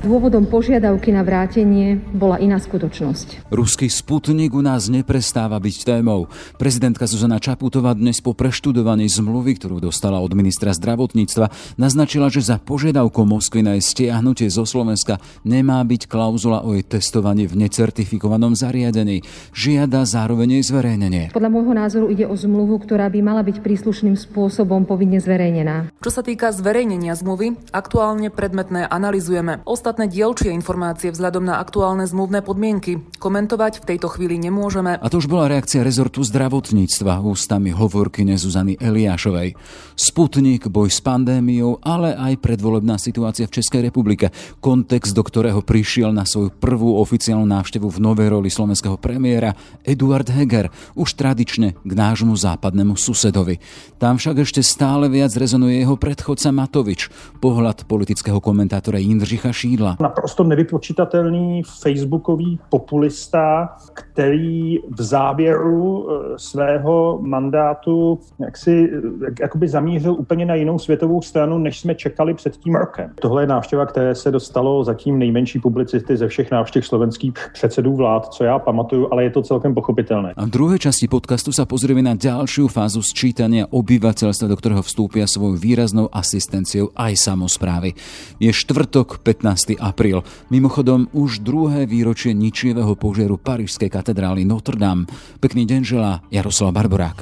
Dôvodom požiadavky na vrátenie bola iná skutočnosť. Ruský sputnik u nás neprestáva byť témou. Prezidentka Zuzana Čaputová dnes po preštudovaní zmluvy, ktorú dostala od ministra zdravotníctva, naznačila, že za požiadavkou Moskvy na jej stiahnutie zo Slovenska nemá byť klauzula o jej testovaní v necertifikovanom zariadení. Žiada zároveň jej zverejnenie. Podľa môjho názoru ide o zmluvu, ktorá by mala byť príslušným spôsobom povinne zverejnená. Čo sa týka zverejnenia zmluvy, aktuálne predmetné analizujeme. Ostatné Ostatné dielčie informácie vzhľadom na aktuálne zmluvné podmienky komentovať v tejto chvíli nemôžeme. A to už bola reakcia rezortu zdravotníctva ústami hovorkyne Zuzany Eliášovej. Sputnik, boj s pandémiou, ale aj predvolebná situácia v Českej republike. Kontext, do ktorého prišiel na svoju prvú oficiálnu návštevu v novej roli slovenského premiéra Eduard Heger, už tradične k nášmu západnému susedovi. Tam však ešte stále viac rezonuje jeho predchodca Matovič, pohľad politického komentátora Jindřicha Šídla křídla. Naprosto nevypočitatelný facebookový populista, který v závěru eh, svého mandátu jaksi, eh, jakoby zamířil úplně na jinou světovou stranu, než jsme čekali před tím rokem. Tohle je návštěva, které se dostalo zatím nejmenší publicity ze všech návštěv slovenských předsedů vlád, co já pamatuju, ale je to celkem pochopitelné. A v druhej časti podcastu sa pozrieme na ďalšiu fázu sčítania obyvateľstva, do ktorého vstúpia svojou výraznou asistenciou aj samozprávy. Je štvrtok 15 apríl. Mimochodom už druhé výročie ničivého požiaru Parížskej katedrály Notre Dame. Pekný deň želá Jaroslav Barborák.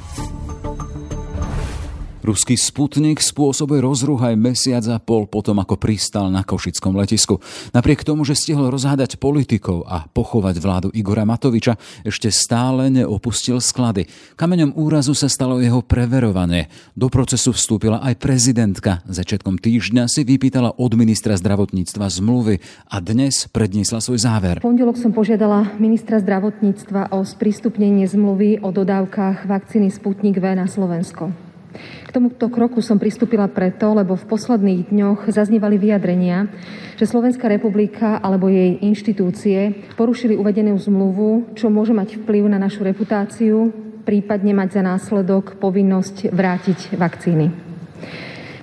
Ruský Sputnik spôsobuje rozruch aj mesiac a pol potom, ako pristal na Košickom letisku. Napriek tomu, že stihol rozhádať politikov a pochovať vládu Igora Matoviča, ešte stále neopustil sklady. Kameňom úrazu sa stalo jeho preverovanie. Do procesu vstúpila aj prezidentka. Začiatkom týždňa si vypýtala od ministra zdravotníctva zmluvy a dnes predniesla svoj záver. V pondelok som požiadala ministra zdravotníctva o sprístupnenie zmluvy o dodávkach vakcíny Sputnik V na Slovensko. K tomuto kroku som pristúpila preto, lebo v posledných dňoch zaznievali vyjadrenia, že Slovenská republika alebo jej inštitúcie porušili uvedenú zmluvu, čo môže mať vplyv na našu reputáciu, prípadne mať za následok povinnosť vrátiť vakcíny.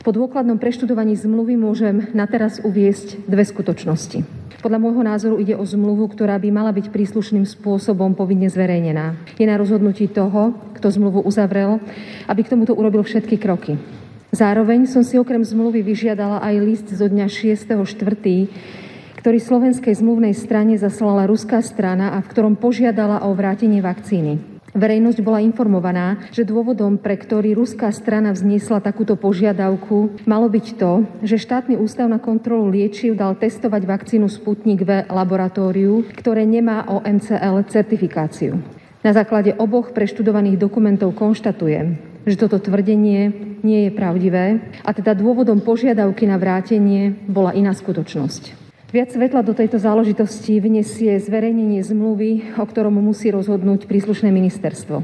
Po dôkladnom preštudovaní zmluvy môžem na teraz uviesť dve skutočnosti. Podľa môjho názoru ide o zmluvu, ktorá by mala byť príslušným spôsobom povinne zverejnená. Je na rozhodnutí toho, kto zmluvu uzavrel, aby k tomuto urobil všetky kroky. Zároveň som si okrem zmluvy vyžiadala aj list zo dňa 6.4., ktorý slovenskej zmluvnej strane zaslala ruská strana a v ktorom požiadala o vrátenie vakcíny. Verejnosť bola informovaná, že dôvodom, pre ktorý ruská strana vzniesla takúto požiadavku, malo byť to, že štátny ústav na kontrolu liečiv dal testovať vakcínu Sputnik V laboratóriu, ktoré nemá o MCL certifikáciu. Na základe oboch preštudovaných dokumentov konštatujem, že toto tvrdenie nie je pravdivé a teda dôvodom požiadavky na vrátenie bola iná skutočnosť. Viac svetla do tejto záležitosti vnesie zverejnenie zmluvy, o ktorom musí rozhodnúť príslušné ministerstvo.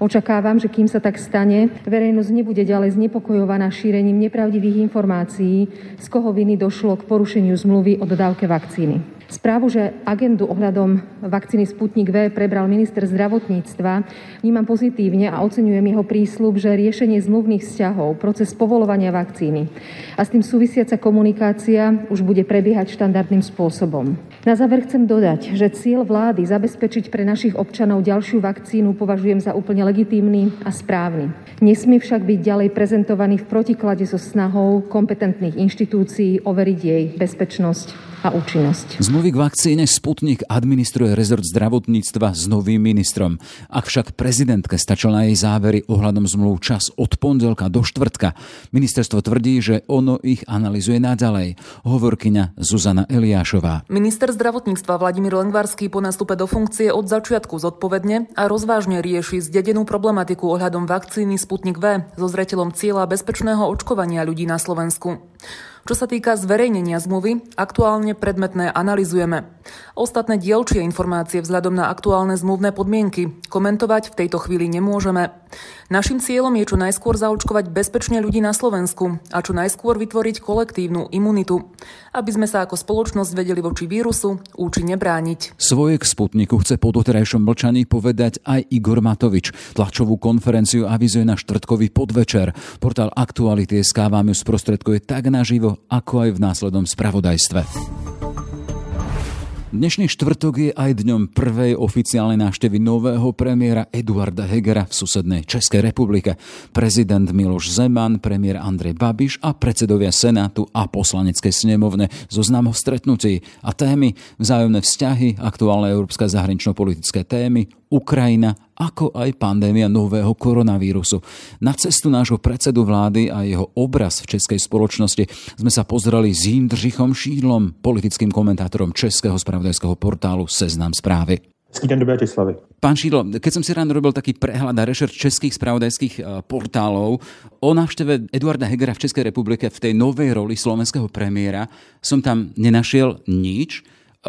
Očakávam, že kým sa tak stane, verejnosť nebude ďalej znepokojovaná šírením nepravdivých informácií, z koho viny došlo k porušeniu zmluvy o dodávke vakcíny. Správu, že agendu ohľadom vakcíny Sputnik V prebral minister zdravotníctva, vnímam pozitívne a oceňujem jeho prísľub, že riešenie zmluvných vzťahov, proces povolovania vakcíny a s tým súvisiaca komunikácia už bude prebiehať štandardným spôsobom. Na záver chcem dodať, že cieľ vlády zabezpečiť pre našich občanov ďalšiu vakcínu považujem za úplne legitímny a správny. Nesmie však byť ďalej prezentovaný v protiklade so snahou kompetentných inštitúcií overiť jej bezpečnosť a účinnosť. Zmluvy k vakcíne Sputnik administruje rezort zdravotníctva s novým ministrom. Ak však prezidentke stačil na jej závery ohľadom zmluv čas od pondelka do štvrtka, ministerstvo tvrdí, že ono ich analizuje naďalej. Hovorkyňa Zuzana Eliášová. Minister zdravotníctva Vladimír Lengvarský po nástupe do funkcie od začiatku zodpovedne a rozvážne rieši zdedenú problematiku ohľadom vakcíny Sputnik V so zretelom cieľa bezpečného očkovania ľudí na Slovensku. Čo sa týka zverejnenia zmluvy, aktuálne predmetné analizujeme. Ostatné dielčie informácie vzhľadom na aktuálne zmluvné podmienky komentovať v tejto chvíli nemôžeme. Našim cieľom je čo najskôr zaočkovať bezpečne ľudí na Slovensku a čo najskôr vytvoriť kolektívnu imunitu, aby sme sa ako spoločnosť vedeli voči vírusu účinne brániť. Svoje k Sputniku chce po doterajšom mlčaní povedať aj Igor Matovič. Tlačovú konferenciu avizuje na štvrtkový podvečer. Portál Aktuality.sk vám ju sprostredkuje tak naživo, ako aj v následnom spravodajstve. Dnešný štvrtok je aj dňom prvej oficiálnej návštevy nového premiéra Eduarda Hegera v susednej Českej republike. Prezident Miloš Zeman, premiér Andrej Babiš a predsedovia Senátu a poslaneckej snemovne zo známov stretnutí a témy vzájomné vzťahy, aktuálne európske zahranično-politické témy, Ukrajina, ako aj pandémia nového koronavírusu. Na cestu nášho predsedu vlády a jeho obraz v českej spoločnosti sme sa pozreli s Jindřichom Šídlom, politickým komentátorom českého spravodajského portálu Seznam správy. Hezký den do Bratislavy. Pán Šídlo, keď som si ráno robil taký prehľad a rešerč českých spravodajských e, portálov o návšteve Eduarda Hegera v Českej republike v tej novej roli slovenského premiéra, som tam nenašiel nič.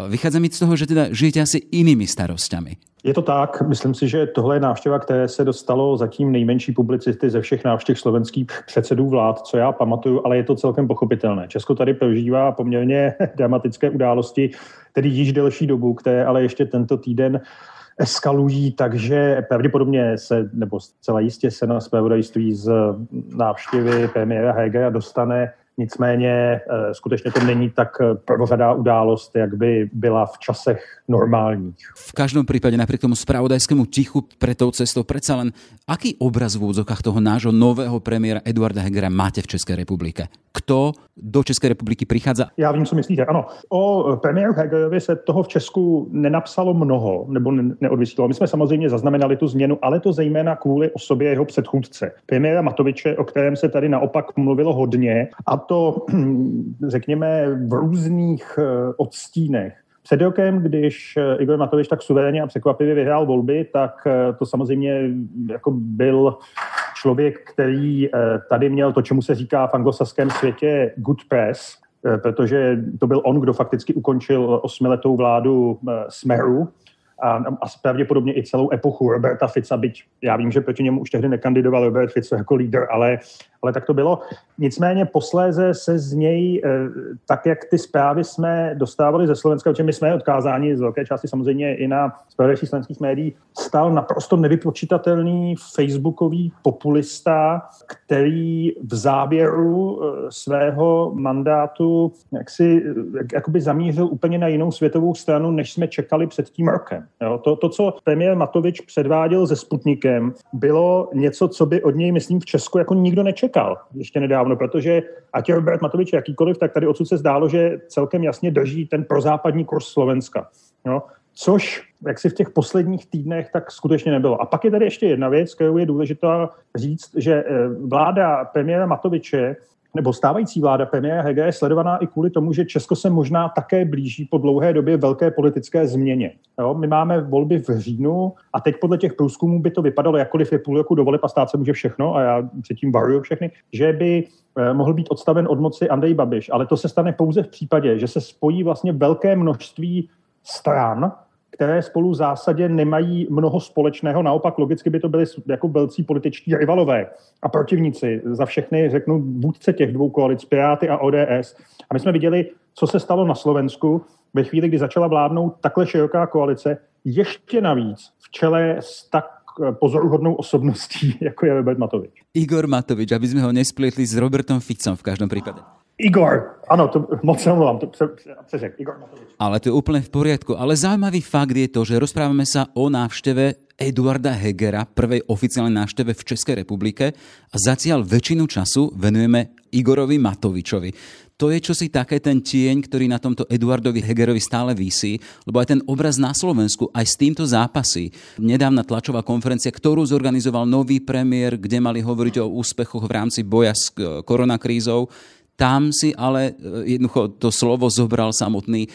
Vychádza mi z toho, že teda žijete asi inými starostami. Je to tak, myslím si, že tohle je návštěva, které se dostalo zatím nejmenší publicity ze všech návštěv slovenských předsedů vlád, co já pamatuju, ale je to celkem pochopitelné. Česko tady prožívá poměrně dramatické události, tedy již delší dobu, které ale ještě tento týden eskalují, takže pravděpodobně se, nebo zcela jistě se na zpravodajství z návštěvy premiéra Hegera dostane Nicméně eh, skutečně to není tak eh, prvořadá událost, jak by byla v časech normálních. V každom prípade napriek tomu spravodajskému tichu pre tou cestou predsa len aký obraz v údzokách toho nášho nového premiéra Eduarda Hegera máte v České republike? Kto do České republiky prichádza? Já vím, co myslíte. Ano, o premiéru Hegerovi se toho v Česku nenapsalo mnoho, nebo neodvysílalo. My jsme samozřejmě zaznamenali tu změnu, ale to zejména kvůli osobě jeho předchůdce. Premiéra Matoviče, o kterém se tady naopak mluvilo hodně, a to, řekněme, v různých eh, odstínech. Před rokem, když eh, Igor Matovič tak suverénně a překvapivě vyhrál volby, tak eh, to samozřejmě jako byl člověk, který tady měl to, čemu se říká v anglosaském světě good press, protože to byl on, kdo fakticky ukončil osmiletou vládu Smeru, a, a pravděpodobně i celou epochu Roberta Fica, byť já vím, že proti němu už tehdy nekandidoval Robert Fico jako lídr, ale ale tak to bylo. Nicméně posléze se z něj, eh, tak jak ty zprávy jsme dostávali ze Slovenska, o my jsme odkázáni z velké části samozřejmě i na zpravodajství slovenských médií, stal naprosto nevypočitatelný facebookový populista, který v závěru eh, svého mandátu jaksi, jak, jakoby zamířil úplně na jinou světovou stranu, než jsme čekali před tím rokem. Jo? To, to, co premiér Matovič předváděl se Sputnikem, bylo něco, co by od něj, myslím, v Česku jako nikdo nečekal čekal ještě nedávno, protože ať je Robert Matovič jakýkoliv, tak tady odsud se zdálo, že celkem jasně drží ten prozápadní kurz Slovenska. No, což jak si v těch posledních týdnech tak skutečně nebylo. A pak je tady ještě jedna věc, kterou je důležitá říct, že eh, vláda premiéra Matoviče nebo stávající vláda premiéra Hege je sledovaná i kvůli tomu, že Česko se možná také blíží po dlouhé době velké politické změně. Jo, my máme volby v říjnu a teď podle těch průzkumů by to vypadalo, jakkoliv je půl roku do voleb a stát se může všechno, a já předtím varuju všechny, že by eh, mohl být odstaven od moci Andrej Babiš. Ale to se stane pouze v případě, že se spojí vlastně velké množství stran, které spolu v zásadě nemají mnoho společného. Naopak logicky by to byly jako velcí političtí rivalové a protivníci. Za všechny řeknu vůdce těch dvou koalic, Piráty a ODS. A my jsme viděli, co se stalo na Slovensku ve chvíli, kdy začala vládnout takhle široká koalice, ještě navíc v čele s tak pozoruhodnou osobností, jako je Robert Matovič. Igor Matovič, aby sme ho nesplietli s Robertom Ficom v každom prípade. Igor, áno, to moc sa omlouvám, to přeřek, Igor Matovič. Ale to je úplne v poriadku. Ale zaujímavý fakt je to, že rozprávame sa o návšteve Eduarda Hegera, prvej oficiálnej návšteve v Českej republike a zatiaľ väčšinu času venujeme Igorovi Matovičovi. To je čosi také ten tieň, ktorý na tomto Eduardovi Hegerovi stále vysí, lebo aj ten obraz na Slovensku aj s týmto zápasí. Nedávna tlačová konferencia, ktorú zorganizoval nový premiér, kde mali hovoriť o úspechoch v rámci boja s koronakrízou, tam si ale e, jednoducho to slovo zobral samotný e,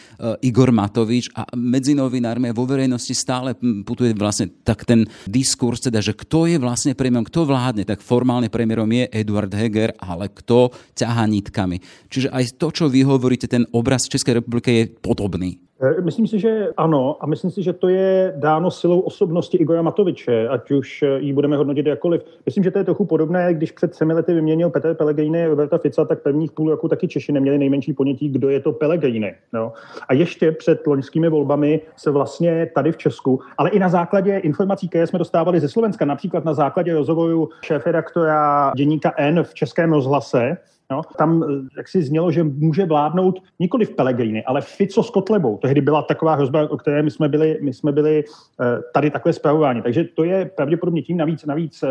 Igor Matovič a medzi novinármi a vo verejnosti stále putuje vlastne tak ten diskurs, teda, že kto je vlastne premiérom, kto vládne, tak formálne premiérom je Eduard Heger, ale kto ťahá nitkami. Čiže aj to, čo vy hovoríte, ten obraz Českej republiky je podobný. Eh, myslím si, že ano a myslím si, že to je dáno silou osobnosti Igora Matoviče, ať už eh, ji budeme hodnotit jakkoliv. Myslím, že to je trochu podobné, když před třemi lety vyměnil Petr Pellegrini Roberta Fica, tak prvních půl roku taky Češi neměli nejmenší ponětí, kdo je to Pellegrini. No. A ještě před loňskými volbami se vlastně tady v Česku, ale i na základě informací, které jsme dostávali ze Slovenska, například na základě rozhovoru šéf-redaktora Deníka N v Českém rozhlase, No, tam eh, jak si znělo, že může vládnout nikoli v Pelegrini, ale Fico s Kotlebou. Tehdy byla taková hrozba, o které my jsme byli, my jsme byli eh, tady takhle zpravováni. Takže to je pravděpodobně tím navíc, navíc eh,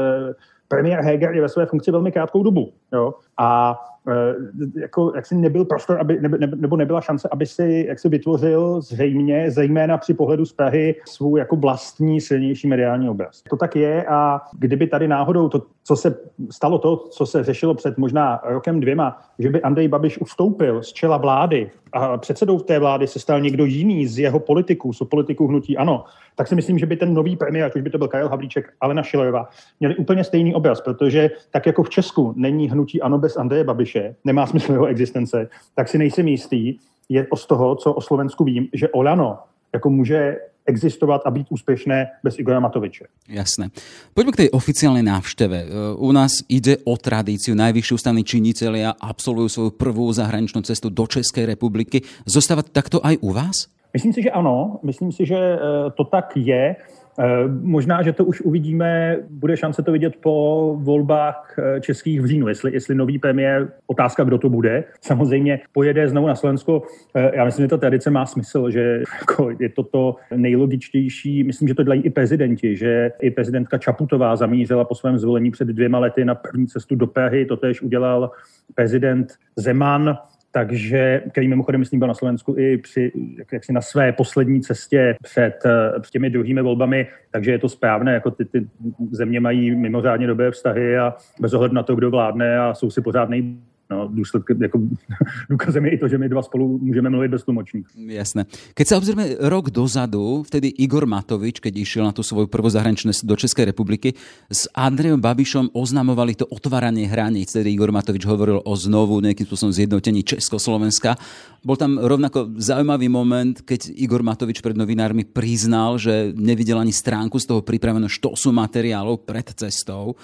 premiér Heger je ve své funkci velmi krátkou dobu. Jo? A e, jako, jak si nebyl prostor, aby, ne, nebo nebyla šance, aby si jak si vytvořil zřejmě, zejména při pohledu z Prahy, svůj jako vlastní silnější mediální obraz. To tak je a kdyby tady náhodou to, co se stalo to, co se řešilo před možná rokem dvěma, že by Andrej Babiš ustoupil z čela vlády a předsedou té vlády se stal někdo jiný z jeho politiků, z politiků hnutí ano, tak si myslím, že by ten nový premiér, ať už by to byl Karel Havlíček, Alena Šilerová, měli úplně stejný obraz, protože tak jako v Česku není hnutí ano bez Andreje Babiše, nemá smysl jeho existence, tak si nejsem jistý, je z toho, co o Slovensku vím, že Olano jako může existovať a byť úspešné bez Igora Matoviče. Jasné. Poďme k tej oficiálnej návšteve. E, u nás ide o tradíciu. Najvyšší ústavní činitelia absolvujú svoju prvú zahraničnú cestu do Českej republiky. Zostáva takto aj u vás? Myslím si, že ano. Myslím si, že e, to tak je. Eh, možná, že to už uvidíme, bude šance to vidět po volbách eh, českých v říjnu, jestli, jestli nový premiér, otázka, kdo to bude. Samozřejmě pojede znovu na Slovensko. Eh, já myslím, že ta tradice má smysl, že jako je to to nejlogičtější. Myslím, že to dělají i prezidenti, že i prezidentka Čaputová zamířila po svém zvolení před dvěma lety na první cestu do Prahy. To tež udělal prezident Zeman takže, který mimochodem, myslím, byl na Slovensku i při, jak, jak si na své poslední cestě před, před těmi druhými volbami, takže je to správné, jako ty, ty země mají mimořádně dobré vztahy a bez ohledu na to, kdo vládne a jsou si pořád nej, No, důsledky, jako, důkazem je i to, že my dva spolu můžeme mluvit bez tlmočník. Jasné. Keď sa obzrieme rok dozadu, vtedy Igor Matovič, keď išiel na tú svoju prvú zahraničnú do Českej republiky, s Andrejom Babišom oznamovali to otváranie hraníc. Tedy Igor Matovič hovoril o znovu nejakým spôsobom zjednotení Československa. Bol tam rovnako zaujímavý moment, keď Igor Matovič pred novinármi priznal, že nevidel ani stránku z toho pripravenú štosu materiálov pred cestou.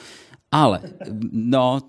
Ale, no,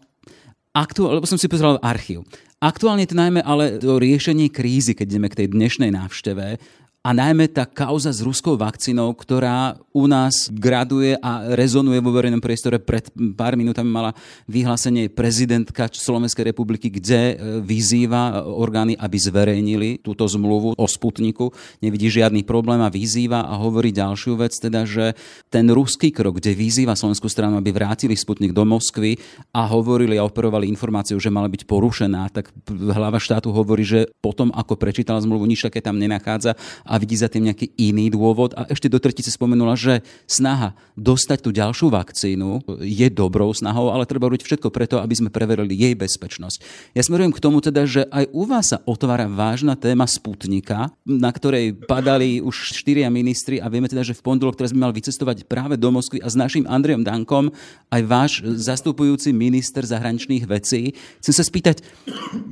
aktuál, lebo som si pozeral archív. Aktuálne je to najmä ale to riešenie krízy, keď ideme k tej dnešnej návšteve a najmä tá kauza s ruskou vakcínou, ktorá u nás graduje a rezonuje vo verejnom priestore. Pred pár minútami mala vyhlásenie prezidentka Slovenskej republiky, kde e, vyzýva orgány, aby zverejnili túto zmluvu o Sputniku. Nevidí žiadny problém a vyzýva a hovorí ďalšiu vec, teda, že ten ruský krok, kde vyzýva slovenskú stranu, aby vrátili Sputnik do Moskvy a hovorili a operovali informáciu, že mala byť porušená, tak hlava štátu hovorí, že potom, ako prečítala zmluvu, nič také tam nenachádza a vidí za tým nejaký iný dôvod. A ešte do tretice spomenula, že snaha dostať tú ďalšiu vakcínu je dobrou snahou, ale treba robiť všetko preto, aby sme preverili jej bezpečnosť. Ja smerujem k tomu teda, že aj u vás sa otvára vážna téma Sputnika, na ktorej padali už štyria ministri a vieme teda, že v pondelok teraz by mal vycestovať práve do Moskvy a s našim Andrejom Dankom aj váš zastupujúci minister zahraničných vecí. Chcem sa spýtať,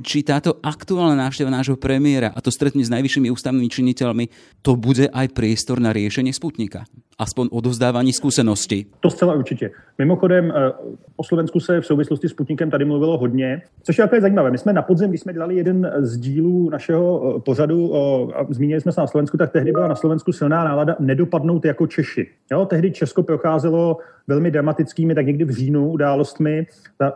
či táto aktuálna návšteva nášho premiéra a to stretnutie s najvyššími ústavnými činiteľmi to bude aj priestor na riešenie Sputnika. Aspoň odovzdávání zkušeností. To zcela určitě. Mimochodem, eh, o Slovensku se v souvislosti s Sputnikem tady mluvilo hodně, což je také zajímavé. My jsme na podzim, když jsme dělali jeden z dílů našeho eh, pořadu, o, a zmínili jsme se na Slovensku, tak tehdy byla na Slovensku silná nálada nedopadnout jako Češi. Jo, tehdy Česko procházelo velmi dramatickými, tak někdy v říjnu událostmi, eh,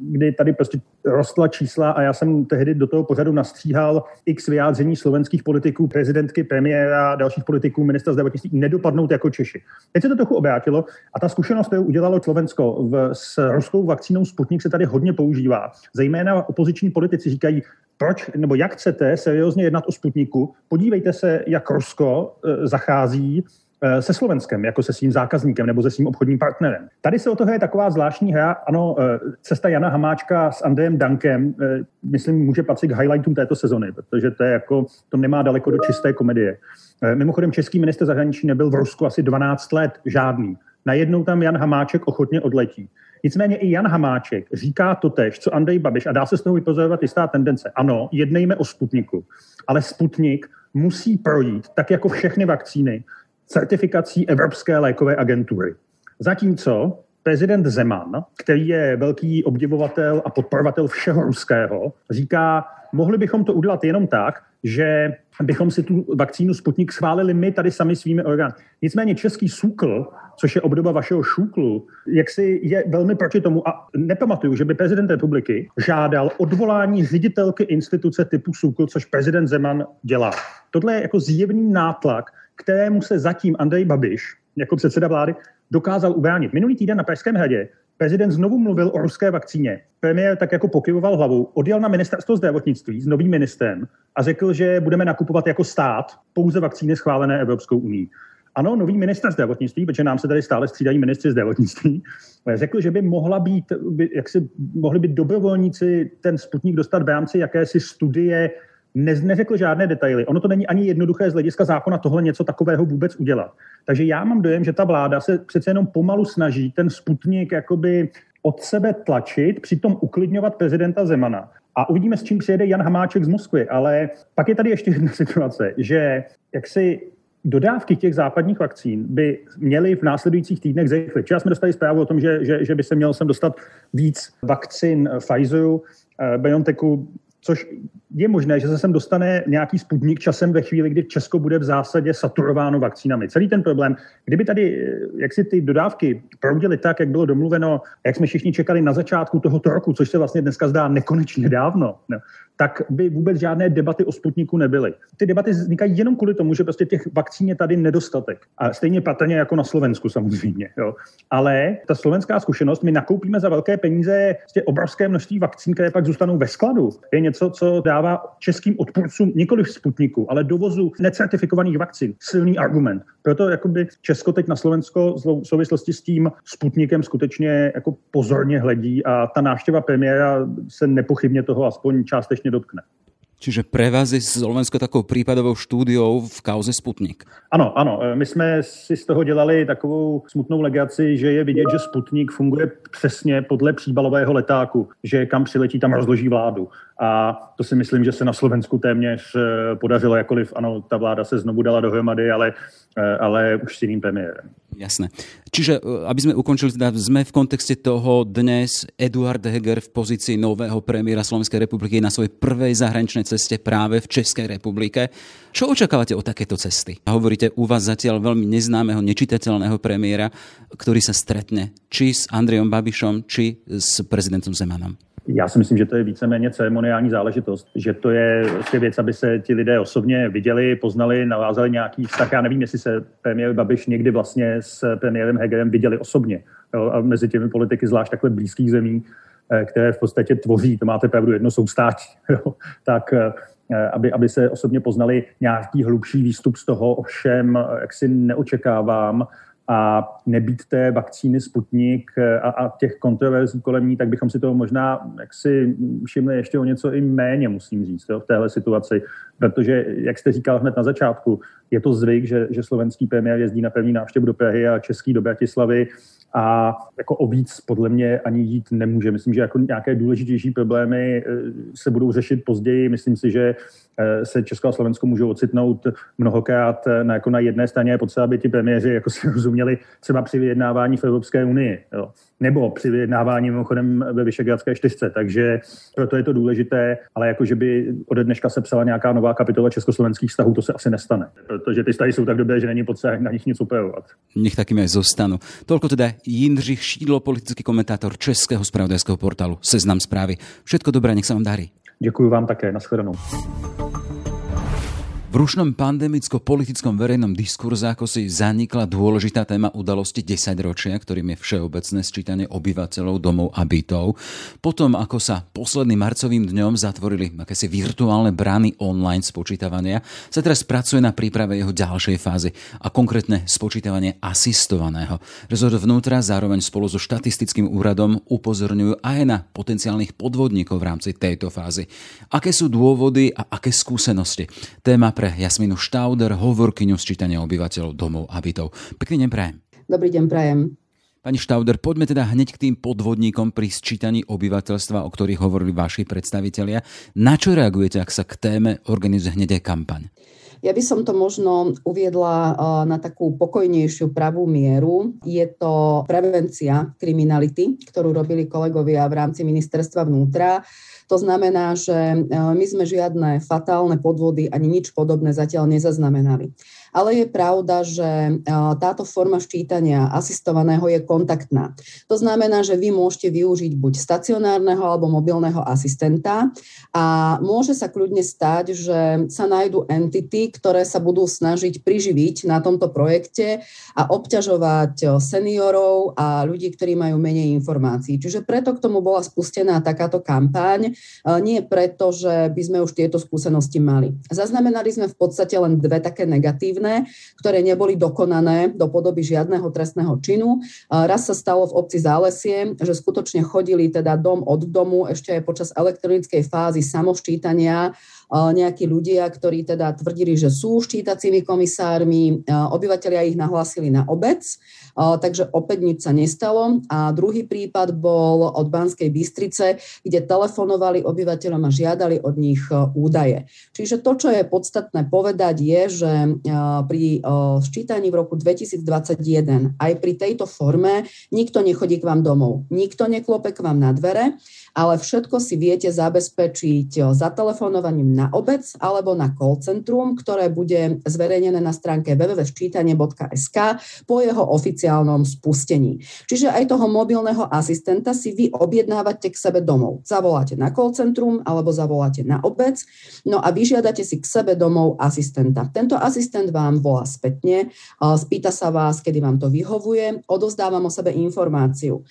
kdy tady prostě rostla čísla a já jsem tehdy do toho pořadu nastříhal x vyjádření slovenských politiků, prezidentky, premiéra, dalších politiků, ministra zdravotnictví nedopadnout jako Češi. Teď se to trochu obrátilo a ta zkušenost, kterou udělalo Slovensko v, s ruskou vakcínou Sputnik, se tady hodně používá. Zejména opoziční politici říkají, proč nebo jak chcete seriózně jednat o Sputniku, podívejte se, jak Rusko e, zachází se Slovenskem, jako se svým zákazníkem nebo se svým obchodním partnerem. Tady se o toho je taková zvláštní hra. Ano, eh, cesta Jana Hamáčka s Andrejem Dankem, myslím, může patřit k highlightům této sezony, protože to je jako, to nemá daleko do čisté komedie. Mimochodem, český minister zahraničí nebyl v Rusku asi 12 let žádný. Najednou tam Jan Hamáček ochotně odletí. Nicméně i Jan Hamáček říká to tež, co Andrej Babiš, a dá se z toho vypozorovat jistá tendence. Ano, jednejme o Sputniku, ale Sputnik musí projít, tak jako všechny vakcíny, certifikací Evropské lékové agentury. Zatímco prezident Zeman, který je velký obdivovatel a podporovatel všeho ruského, říká, mohli bychom to udělat jenom tak, že bychom si tu vakcínu Sputnik schválili my tady sami svými orgány. Nicméně český SÚKL, což je obdoba vašeho šúklu, jak si je velmi proti tomu a nepamatuju, že by prezident republiky žádal odvolání ředitelky instituce typu SÚKL, což prezident Zeman dělá. Tohle je jako zjevný nátlak, kterému se zatím Andrej Babiš jako předseda vlády dokázal ubránit. Minulý týden na Pražském hradě prezident znovu mluvil o ruské vakcíně. Premiér tak jako pokyvoval hlavou, odjel na ministerstvo zdravotnictví s novým ministrem a řekl, že budeme nakupovat jako stát pouze vakcíny schválené Evropskou unii. Ano, nový minister zdravotnictví, protože nám se tady stále střídají ministři zdravotnictví, řekl, že by mohla být, jak si, mohli být dobrovolníci ten Sputnik dostat v rámci jakési studie ne, neřekl žádné detaily. Ono to není ani jednoduché z hlediska zákona tohle něco takového vůbec udělat. Takže já mám dojem, že ta vláda se přece jenom pomalu snaží ten Sputnik jakoby od sebe tlačit, přitom uklidňovat prezidenta Zemana. A uvidíme, s čím přijede Jan Hamáček z Moskvy. Ale pak je tady ještě jedna situace, že jak si dodávky těch západních vakcín by měly v následujících týdnech zrychlit. Včera jsme dostali zprávu o tom, že, že, že by se měl sem dostat víc vakcín Pfizeru, eh, BioNTechu, což je možné, že se sem dostane nějaký sputnik časem ve chvíli, kdy Česko bude v zásadě saturováno vakcínami. Celý ten problém, kdyby tady eh, jak si ty dodávky proudily tak, jak bylo domluveno, jak jsme všichni čekali na začátku tohoto roku, což se vlastně dneska zdá nekonečně dávno, no, tak by vůbec žádné debaty o Sputniku nebyly. Ty debaty vznikají jenom kvůli tomu, že prostě těch vakcín je tady nedostatek. A stejně patrně jako na Slovensku samozřejmě. Jo. Ale ta slovenská zkušenost, my nakoupíme za velké peníze prostě obrovské množství vakcín, které pak zůstanou ve skladu. Je něco, co dává českým odpůrcům nikoli v Sputniku, ale dovozu necertifikovaných vakcín silný argument. Proto jakoby Česko teď na Slovensko v souvislosti s tím Sputnikem skutečně jako pozorně hledí a ta návštěva premiéra se nepochybně toho aspoň částečně dotkne. Čiže pre vás je Slovensko takovou prípadovou štúdiou v kauze Sputnik. Ano, ano. My jsme si z toho dělali takovou smutnou legaci, že je vidět, že Sputnik funguje přesně podle příbalového letáku, že kam přiletí, tam rozloží vládu. A to si myslím, že se na Slovensku téměř eh, podařilo, jakoliv ano, ta vláda se znovu dala dohromady, ale, eh, ale už s jiným premiérem. Jasné. Čiže, eh, aby sme ukončili, teda sme v kontexte toho dnes Eduard Heger v pozícii nového premiéra Slovenskej republiky na svojej prvej zahraničnej ceste práve v Českej republike. Čo očakávate od takéto cesty? A hovoríte u vás zatiaľ veľmi neznámeho, nečitateľného premiéra, ktorý sa stretne či s Andrejom Babišom, či s prezidentom Zemanom. Já si myslím, že to je víceméně ceremoniální záležitost, že to je vlastně věc, aby se ti lidé osobně viděli, poznali, navázali nějaký vztah. Já nevím, jestli se premiér Babiš někdy vlastně s premiérem Hegerem viděli osobně. Jo, a mezi těmi politiky, zvlášť takhle blízkých zemí, eh, které v podstatě tvoří, to máte pravdu, jedno soustátí, jo, tak eh, aby, aby se osobně poznali nějaký hlubší výstup z toho, ovšem, eh, jak si neočekávám, a nebýt té vakcíny Sputnik a, a těch kontroverzí kolem ní, tak bychom si toho možná jaksi všimli ještě o něco i méně, musím říct, jo, v téhle situaci. Protože, jak jste říkal hned na začátku, je to zvyk, že, že slovenský premiér jezdí na první návštěvu do Prahy a český do Bratislavy a jako o víc podle mě ani jít nemůže. Myslím, že jako nějaké důležitější problémy eh, se budou řešit později. Myslím si, že se Česko a Slovensko můžou ocitnout mnohokrát eh, na, jako na jedné straně je potřeba, aby ti premiéři jako si rozuměli třeba při vyjednávání v Evropské unii. Jo nebo při vyjednávání mimochodem ve Vyšegradské čtyřce. Takže proto je to důležité, ale jako, že by ode dneška se psala nějaká nová kapitola československých vztahů, to se asi nestane, protože ty vztahy jsou tak dobré, že není potřeba na nich nic upravovat. Nech takými aj zostanú. Toľko teda Jindřich Šídlo, politický komentátor Českého spravodajského portálu Seznam zprávy. Všetko dobré, nech sa vám darí. Děkuji vám také, nashledanou. V rušnom pandemicko-politickom verejnom diskurze ako si zanikla dôležitá téma udalosti 10 ročia, ktorým je všeobecné sčítanie obyvateľov domov a bytov. Potom, ako sa posledným marcovým dňom zatvorili akési virtuálne brány online spočítavania, sa teraz pracuje na príprave jeho ďalšej fázy a konkrétne spočítavanie asistovaného. Rezort vnútra zároveň spolu so štatistickým úradom upozorňujú aj na potenciálnych podvodníkov v rámci tejto fázy. Aké sú dôvody a aké skúsenosti? Téma pre Jasminu Štauder, hovorkyňu sčítania obyvateľov domov a bytov. Pekný deň prajem. Dobrý deň prajem. Pani Štauder, poďme teda hneď k tým podvodníkom pri sčítaní obyvateľstva, o ktorých hovorili vaši predstavitelia. Na čo reagujete, ak sa k téme organizuje hneď aj kampaň? Ja by som to možno uviedla eh, na takú pokojnejšiu pravú mieru. Je to prevencia kriminality, ktorú robili kolegovia v rámci ministerstva vnútra. To znamená, že e, my sme žiadne fatálne podvody ani nič podobné zatiaľ nezaznamenali. Ale je pravda, že e, táto forma ščítania asistovaného je kontaktná. To znamená, že vy môžete využiť buď stacionárneho alebo mobilného asistenta a môže sa kľudne stať, že sa nájdú entity, ktoré sa budú snažiť priživiť na tomto projekte a obťažovať e, seniorov a ľudí, ktorí majú menej informácií. Čiže preto k tomu bola spustená takáto kampaň. Nie preto, že by sme už tieto skúsenosti mali. Zaznamenali sme v podstate len dve také negatívne, ktoré neboli dokonané do podoby žiadneho trestného činu. Raz sa stalo v obci Zálesie, že skutočne chodili teda dom od domu ešte aj počas elektronickej fázy samoščítania nejakí ľudia, ktorí teda tvrdili, že sú štítacími komisármi, obyvateľia ich nahlásili na obec, takže opäť nič sa nestalo. A druhý prípad bol od Banskej Bystrice, kde telefonovali obyvateľom a žiadali od nich údaje. Čiže to, čo je podstatné povedať, je, že pri ščítaní v roku 2021 aj pri tejto forme nikto nechodí k vám domov, nikto neklope k vám na dvere, ale všetko si viete zabezpečiť zatelefonovaním na obec alebo na call centrum, ktoré bude zverejnené na stránke www.ščítanie.sk po jeho oficiálnom spustení. Čiže aj toho mobilného asistenta si vy objednávate k sebe domov. Zavoláte na call centrum alebo zavoláte na obec, no a vyžiadate si k sebe domov asistenta. Tento asistent vám volá spätne, spýta sa vás, kedy vám to vyhovuje, odozdávam o sebe informáciu,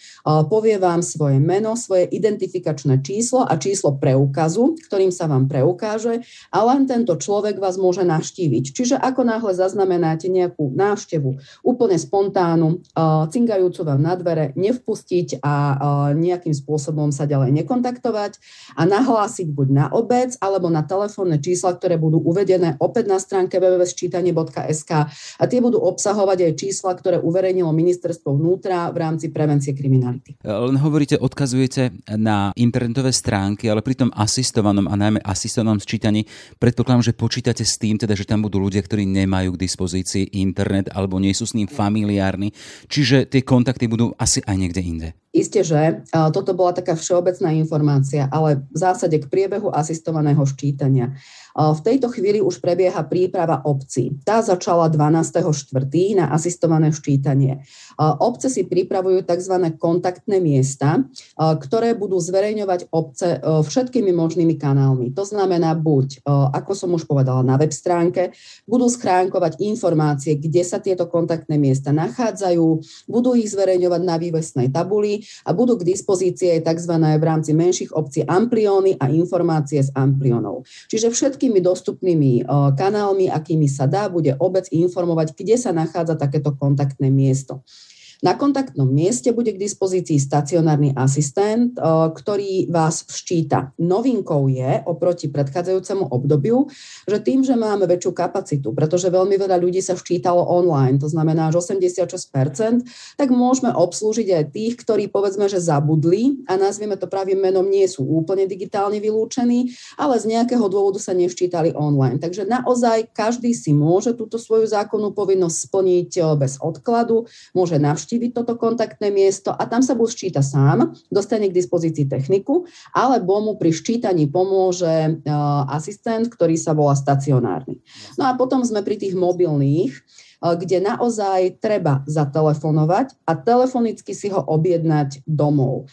povie vám svoje meno, svoje identifikačné číslo a číslo preukazu, ktorým sa vám preukáže a len tento človek vás môže navštíviť. Čiže ako náhle zaznamenáte nejakú návštevu, úplne spontánnu, cingajúcu vám na dvere, nevpustiť a nejakým spôsobom sa ďalej nekontaktovať a nahlásiť buď na obec alebo na telefónne čísla, ktoré budú uvedené opäť na stránke www.sčítanie.sk a tie budú obsahovať aj čísla, ktoré uverejnilo ministerstvo vnútra v rámci prevencie kriminality. Len hovoríte, odkazujete na internetové stránky, ale pri tom asistovanom a najmä asistovanom sčítaní. Predpokladám, že počítate s tým, teda, že tam budú ľudia, ktorí nemajú k dispozícii internet alebo nie sú s ním familiárni, čiže tie kontakty budú asi aj niekde inde. Isté, že toto bola taká všeobecná informácia, ale v zásade k priebehu asistovaného ščítania. V tejto chvíli už prebieha príprava obcí. Tá začala 12.4. na asistované ščítanie. Obce si pripravujú tzv. kontaktné miesta, ktoré budú zverejňovať obce všetkými možnými kanálmi. To znamená buď, ako som už povedala, na web stránke, budú schránkovať informácie, kde sa tieto kontaktné miesta nachádzajú, budú ich zverejňovať na vývesnej tabuli a budú k dispozícii tzv. v rámci menších obcí amplióny a informácie z ampliónov. Čiže všetkými dostupnými kanálmi, akými sa dá, bude obec informovať, kde sa nachádza takéto kontaktné miesto. Na kontaktnom mieste bude k dispozícii stacionárny asistent, eh, ktorý vás vščíta. Novinkou je oproti predchádzajúcemu obdobiu, že tým, že máme väčšiu kapacitu, pretože veľmi veľa ľudí sa včítalo online, to znamená až 86%, tak môžeme obslúžiť aj tých, ktorí povedzme, že zabudli a nazvieme to pravým menom, nie sú úplne digitálne vylúčení, ale z nejakého dôvodu sa nevčítali online. Takže naozaj každý si môže túto svoju zákonnú povinnosť splniť eh, bez odkladu, môže navštíviť navštíviť toto kontaktné miesto a tam sa buď ščíta sám, dostane k dispozícii techniku, alebo mu pri ščítaní pomôže asistent, ktorý sa volá stacionárny. No a potom sme pri tých mobilných. Kde naozaj treba zatelefonovať a telefonicky si ho objednať domov.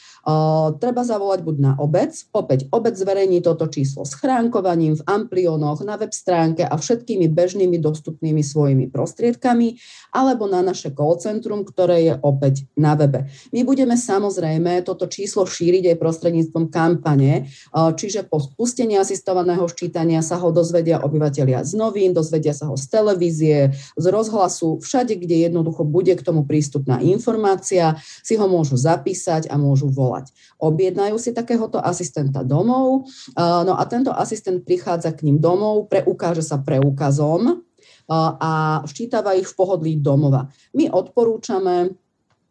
Treba zavolať buď na obec, opäť obec zverejní toto číslo s chránkovaním v amplionoch, na web stránke a všetkými bežnými dostupnými svojimi prostriedkami, alebo na naše call centrum, ktoré je opäť na webe. My budeme samozrejme toto číslo šíriť aj prostredníctvom kampane, čiže po spustení asistovaného ščítania sa ho dozvedia obyvateľia z novín, dozvedia sa ho z televízie, z rozhlasu, všade, kde jednoducho bude k tomu prístupná informácia, si ho môžu zapísať a môžu volať. Objednajú si takéhoto asistenta domov, no a tento asistent prichádza k ním domov, preukáže sa preukazom a ščítava ich v pohodlí domova. My odporúčame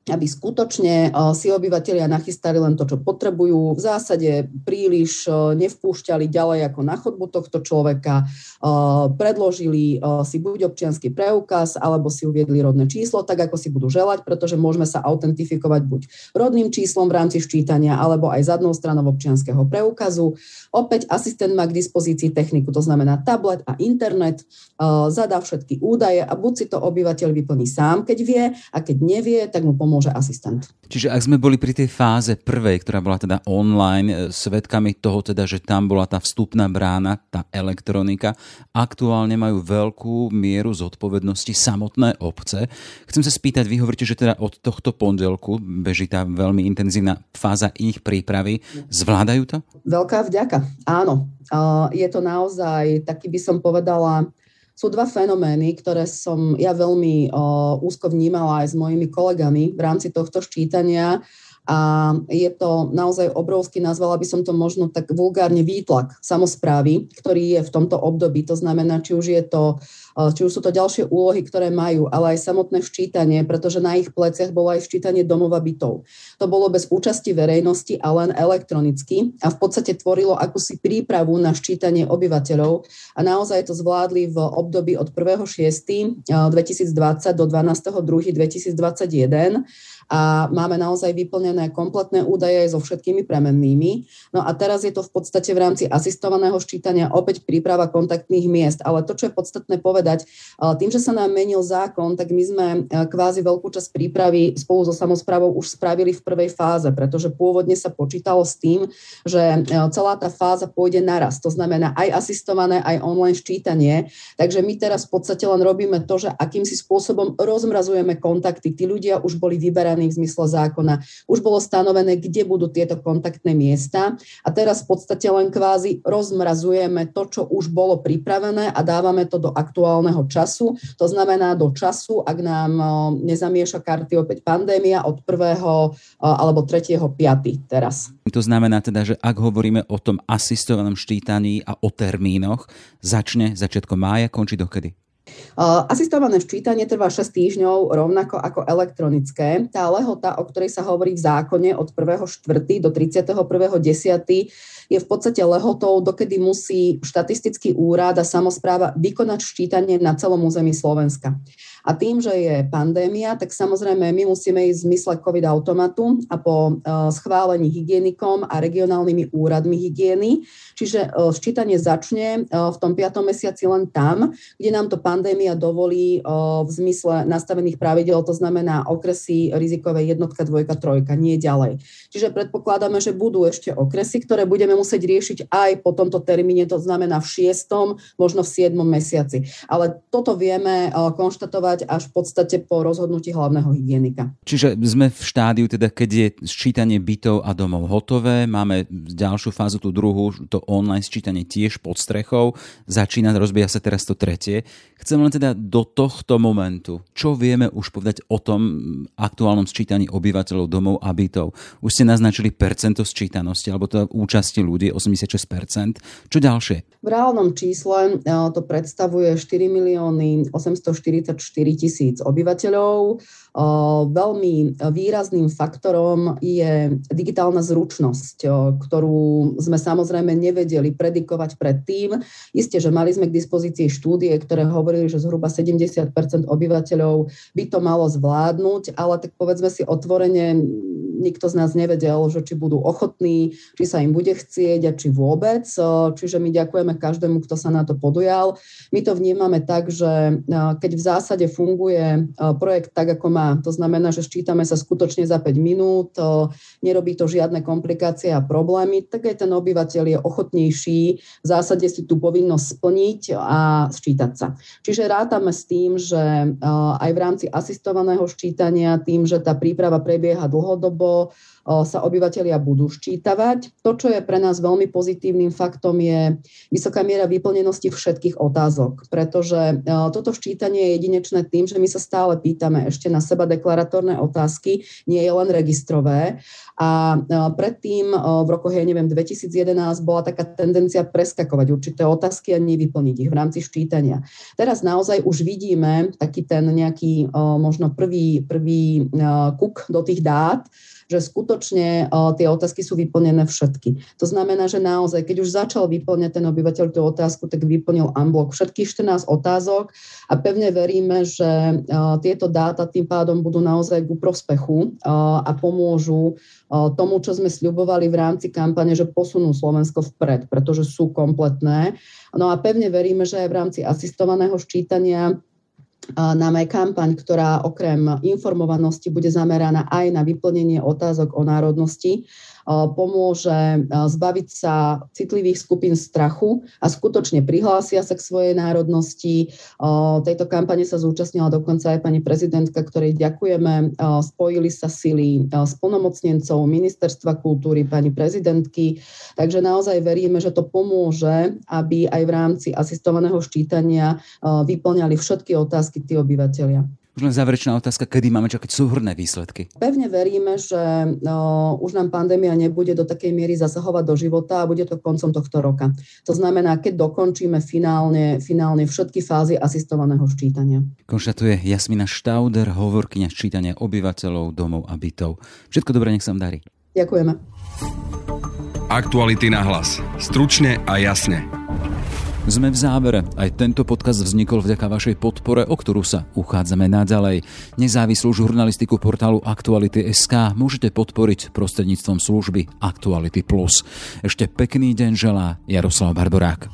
aby skutočne eh, si obyvateľia nachystali len to, čo potrebujú. V zásade príliš eh, nevpúšťali ďalej ako na chodbu tohto človeka, eh, predložili si buď občianský preukaz, alebo si uviedli rodné číslo, tak ako si budú želať, pretože môžeme sa autentifikovať buď rodným číslom v rámci ščítania, alebo aj zadnou stranou občianského preukazu. Opäť asistent má k dispozícii techniku, to znamená tablet a internet, zadá všetky údaje a buď si to obyvateľ vyplní sám, keď vie, a keď nevie, tak mu pomôže pomôže asistent. Čiže ak sme boli pri tej fáze prvej, ktorá bola teda online, e, svetkami toho teda, že tam bola tá vstupná brána, tá elektronika, aktuálne majú veľkú mieru zodpovednosti samotné obce. Chcem sa spýtať, vy hovoríte, že teda od tohto pondelku beží tá veľmi intenzívna fáza ich prípravy. Zvládajú to? Veľká vďaka, áno. Je to naozaj, taký by som povedala, sú dva fenomény, ktoré som ja veľmi o, úzko vnímala aj s mojimi kolegami v rámci tohto ščítania a je to naozaj obrovský, nazvala by som to možno tak vulgárne výtlak samozprávy, ktorý je v tomto období. To znamená, či už je to či už sú to ďalšie úlohy, ktoré majú, ale aj samotné ščítanie, pretože na ich pleciach bolo aj ščítanie domova bytov. To bolo bez účasti verejnosti a len elektronicky a v podstate tvorilo akúsi prípravu na ščítanie obyvateľov a naozaj to zvládli v období od 1.6.2020 do 12.2.2021 a máme naozaj vyplnené kompletné údaje so všetkými premennými. No a teraz je to v podstate v rámci asistovaného ščítania opäť príprava kontaktných miest. Ale to, čo je podstatné povedať, tým, že sa nám menil zákon, tak my sme kvázi veľkú časť prípravy spolu so samozprávou už spravili v prvej fáze, pretože pôvodne sa počítalo s tým, že celá tá fáza pôjde naraz. To znamená aj asistované, aj online ščítanie. Takže my teraz v podstate len robíme to, že akýmsi spôsobom rozmrazujeme kontakty. Tí ľudia už boli vyberaní v zmysle zákona. Už bolo stanovené, kde budú tieto kontaktné miesta a teraz v podstate len kvázi rozmrazujeme to, čo už bolo pripravené a dávame to do aktuálneho času. To znamená do času, ak nám nezamieša karty opäť pandémia od 1. alebo 3. 5. teraz. To znamená teda, že ak hovoríme o tom asistovanom štítaní a o termínoch, začne začiatkom mája, končí dokedy? Asistované včítanie trvá 6 týždňov rovnako ako elektronické. Tá lehota, o ktorej sa hovorí v zákone od 1.4. do 31.10. je v podstate lehotou, dokedy musí štatistický úrad a samozpráva vykonať ščítanie na celom území Slovenska. A tým, že je pandémia, tak samozrejme my musíme ísť v zmysle COVID automatu a po schválení hygienikom a regionálnymi úradmi hygieny. Čiže ščítanie začne v tom 5. mesiaci len tam, kde nám to pandémia dovolí v zmysle nastavených pravidel, to znamená okresy rizikové jednotka, dvojka, trojka, nie ďalej. Čiže predpokladáme, že budú ešte okresy, ktoré budeme musieť riešiť aj po tomto termíne, to znamená v 6. možno v 7. mesiaci. Ale toto vieme konštatovať realizovať až v podstate po rozhodnutí hlavného hygienika. Čiže sme v štádiu, teda keď je sčítanie bytov a domov hotové, máme ďalšiu fázu, tú druhú, to online sčítanie tiež pod strechou, začína, rozbíja sa teraz to tretie. Chcem len teda do tohto momentu, čo vieme už povedať o tom aktuálnom sčítaní obyvateľov domov a bytov. Už ste naznačili percento sčítanosti, alebo to účasti ľudí 86%. Čo ďalšie? V reálnom čísle e, to predstavuje 4 milióny 844 tisíc obyvateľov. Veľmi výrazným faktorom je digitálna zručnosť, ktorú sme samozrejme nevedeli predikovať predtým. Isté, že mali sme k dispozícii štúdie, ktoré hovorili, že zhruba 70% obyvateľov by to malo zvládnuť, ale tak povedzme si otvorene, nikto z nás nevedel, že či budú ochotní, či sa im bude chcieť a či vôbec. Čiže my ďakujeme každému, kto sa na to podujal. My to vnímame tak, že keď v zásade funguje projekt tak, ako má, to znamená, že ščítame sa skutočne za 5 minút, nerobí to žiadne komplikácie a problémy, tak aj ten obyvateľ je ochotnejší v zásade si tú povinnosť splniť a sčítať sa. Čiže rátame s tým, že aj v rámci asistovaného ščítania, tým, že tá príprava prebieha dlhodobo, sa obyvateľia budú ščítavať. To, čo je pre nás veľmi pozitívnym faktom, je vysoká miera vyplnenosti všetkých otázok, pretože toto ščítanie je jedinečné tým, že my sa stále pýtame ešte na seba deklaratórne otázky, nie je len registrové. A predtým v rokoch, ja neviem, 2011 bola taká tendencia preskakovať určité otázky a nevyplniť ich v rámci ščítania. Teraz naozaj už vidíme taký ten nejaký možno prvý, prvý kuk do tých dát, že skutočne tie otázky sú vyplnené všetky. To znamená, že naozaj, keď už začal vyplňať ten obyvateľ tú otázku, tak vyplnil unblock všetkých 14 otázok a pevne veríme, že tieto dáta tým pádom budú naozaj ku prospechu a pomôžu tomu, čo sme sľubovali v rámci kampane, že posunú Slovensko vpred, pretože sú kompletné. No a pevne veríme, že aj v rámci asistovaného ščítania nám aj kampaň, ktorá okrem informovanosti bude zameraná aj na vyplnenie otázok o národnosti, pomôže zbaviť sa citlivých skupín strachu a skutočne prihlásia sa k svojej národnosti. Tejto kampane sa zúčastnila dokonca aj pani prezidentka, ktorej ďakujeme. Spojili sa sily s plnomocnencov Ministerstva kultúry, pani prezidentky. Takže naozaj veríme, že to pomôže, aby aj v rámci asistovaného ščítania vyplňali všetky otázky tí obyvateľia. Už len záverečná otázka, kedy máme čakať súhrné výsledky? Pevne veríme, že no, už nám pandémia nebude do takej miery zasahovať do života a bude to koncom tohto roka. To znamená, keď dokončíme finálne, finálne všetky fázy asistovaného ščítania. Konštatuje Jasmina Štauder, hovorkyňa ščítania obyvateľov, domov a bytov. Všetko dobré, nech sa vám darí. Ďakujeme. Aktuality na hlas. Stručne a jasne. Sme v závere. Aj tento podcast vznikol vďaka vašej podpore, o ktorú sa uchádzame naďalej. Nezávislú žurnalistiku portálu Aktuality.sk môžete podporiť prostredníctvom služby Aktuality. Ešte pekný deň želá Jaroslav Barborák.